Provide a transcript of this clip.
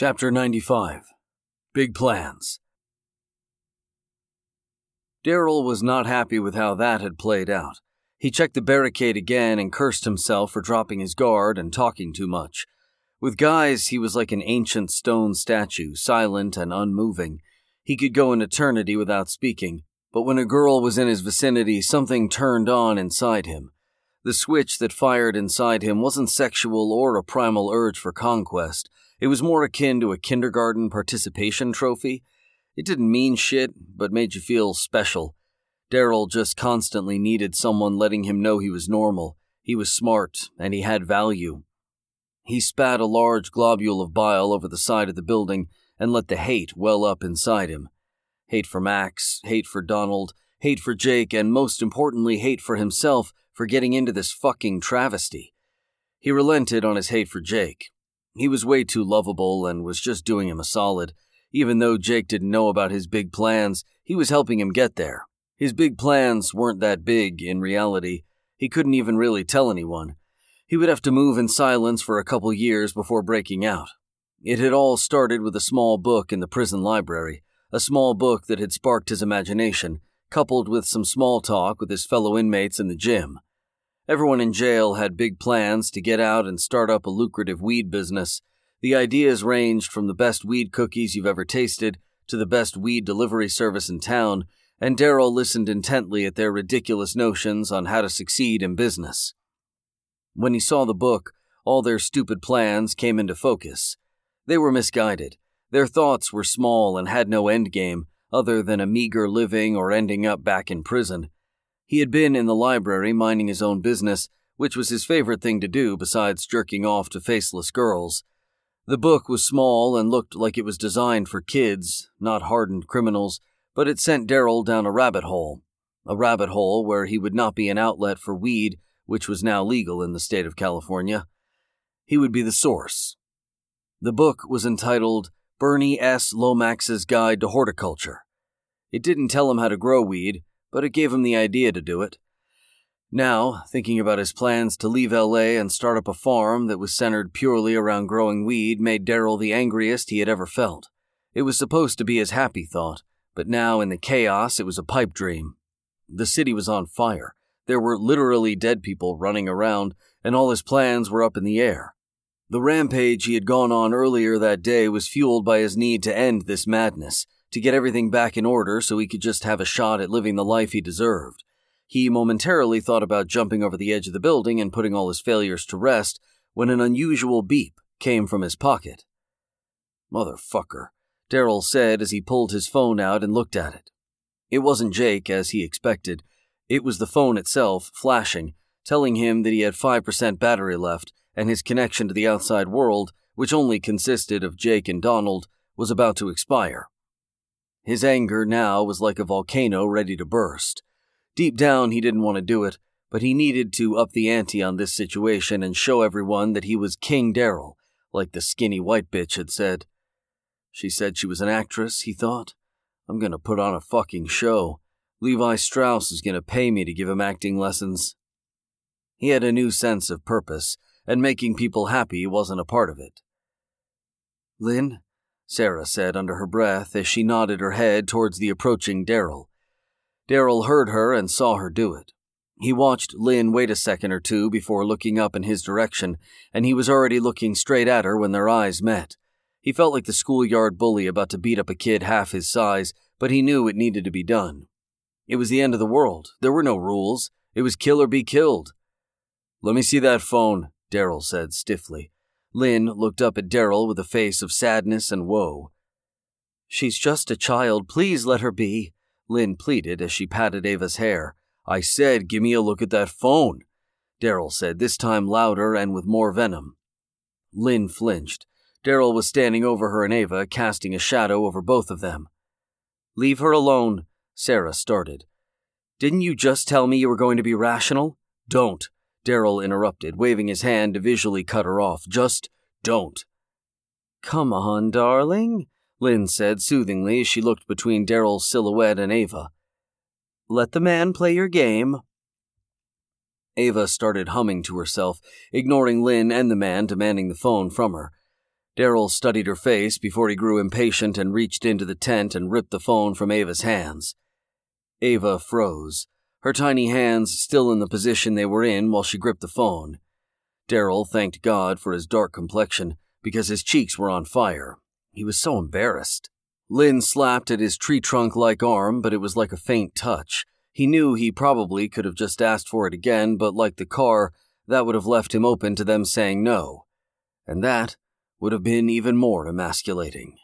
Chapter 95 Big Plans. Daryl was not happy with how that had played out. He checked the barricade again and cursed himself for dropping his guard and talking too much. With guys, he was like an ancient stone statue, silent and unmoving. He could go an eternity without speaking, but when a girl was in his vicinity, something turned on inside him. The switch that fired inside him wasn't sexual or a primal urge for conquest. It was more akin to a kindergarten participation trophy. It didn't mean shit, but made you feel special. Daryl just constantly needed someone letting him know he was normal, he was smart, and he had value. He spat a large globule of bile over the side of the building and let the hate well up inside him. Hate for Max, hate for Donald, hate for Jake, and most importantly, hate for himself for getting into this fucking travesty. He relented on his hate for Jake. He was way too lovable and was just doing him a solid. Even though Jake didn't know about his big plans, he was helping him get there. His big plans weren't that big in reality. He couldn't even really tell anyone. He would have to move in silence for a couple years before breaking out. It had all started with a small book in the prison library, a small book that had sparked his imagination, coupled with some small talk with his fellow inmates in the gym. Everyone in jail had big plans to get out and start up a lucrative weed business. The ideas ranged from the best weed cookies you've ever tasted to the best weed delivery service in town, and Daryl listened intently at their ridiculous notions on how to succeed in business. When he saw the book, all their stupid plans came into focus. They were misguided. Their thoughts were small and had no endgame, other than a meager living or ending up back in prison. He had been in the library minding his own business, which was his favorite thing to do besides jerking off to faceless girls. The book was small and looked like it was designed for kids, not hardened criminals, but it sent Daryl down a rabbit hole. A rabbit hole where he would not be an outlet for weed, which was now legal in the state of California. He would be the source. The book was entitled Bernie S. Lomax's Guide to Horticulture. It didn't tell him how to grow weed, but it gave him the idea to do it. Now, thinking about his plans to leave LA and start up a farm that was centered purely around growing weed made Daryl the angriest he had ever felt. It was supposed to be his happy thought, but now in the chaos it was a pipe dream. The city was on fire. There were literally dead people running around, and all his plans were up in the air. The rampage he had gone on earlier that day was fueled by his need to end this madness, to get everything back in order so he could just have a shot at living the life he deserved. He momentarily thought about jumping over the edge of the building and putting all his failures to rest when an unusual beep came from his pocket. Motherfucker, Daryl said as he pulled his phone out and looked at it. It wasn't Jake, as he expected. It was the phone itself, flashing, telling him that he had 5% battery left and his connection to the outside world, which only consisted of Jake and Donald, was about to expire. His anger now was like a volcano ready to burst. Deep down, he didn't want to do it, but he needed to up the ante on this situation and show everyone that he was King Daryl, like the skinny white bitch had said. She said she was an actress, he thought. I'm gonna put on a fucking show. Levi Strauss is gonna pay me to give him acting lessons. He had a new sense of purpose, and making people happy wasn't a part of it. Lynn, Sarah said under her breath as she nodded her head towards the approaching Daryl. Daryl heard her and saw her do it. He watched Lynn wait a second or two before looking up in his direction, and he was already looking straight at her when their eyes met. He felt like the schoolyard bully about to beat up a kid half his size, but he knew it needed to be done. It was the end of the world. There were no rules. It was kill or be killed. Let me see that phone, Daryl said stiffly. Lynn looked up at Daryl with a face of sadness and woe. She's just a child. Please let her be, Lynn pleaded as she patted Ava's hair. I said, give me a look at that phone, Daryl said, this time louder and with more venom. Lynn flinched. Daryl was standing over her and Ava, casting a shadow over both of them. Leave her alone, Sarah started. Didn't you just tell me you were going to be rational? Don't. Daryl interrupted, waving his hand to visually cut her off. Just don't. Come on, darling, Lynn said soothingly as she looked between Daryl's silhouette and Ava. Let the man play your game. Ava started humming to herself, ignoring Lynn and the man demanding the phone from her. Daryl studied her face before he grew impatient and reached into the tent and ripped the phone from Ava's hands. Ava froze, her tiny hands still in the position they were in while she gripped the phone. Daryl thanked God for his dark complexion because his cheeks were on fire. He was so embarrassed. Lynn slapped at his tree trunk like arm, but it was like a faint touch. He knew he probably could have just asked for it again, but like the car, that would have left him open to them saying no. And that would have been even more emasculating.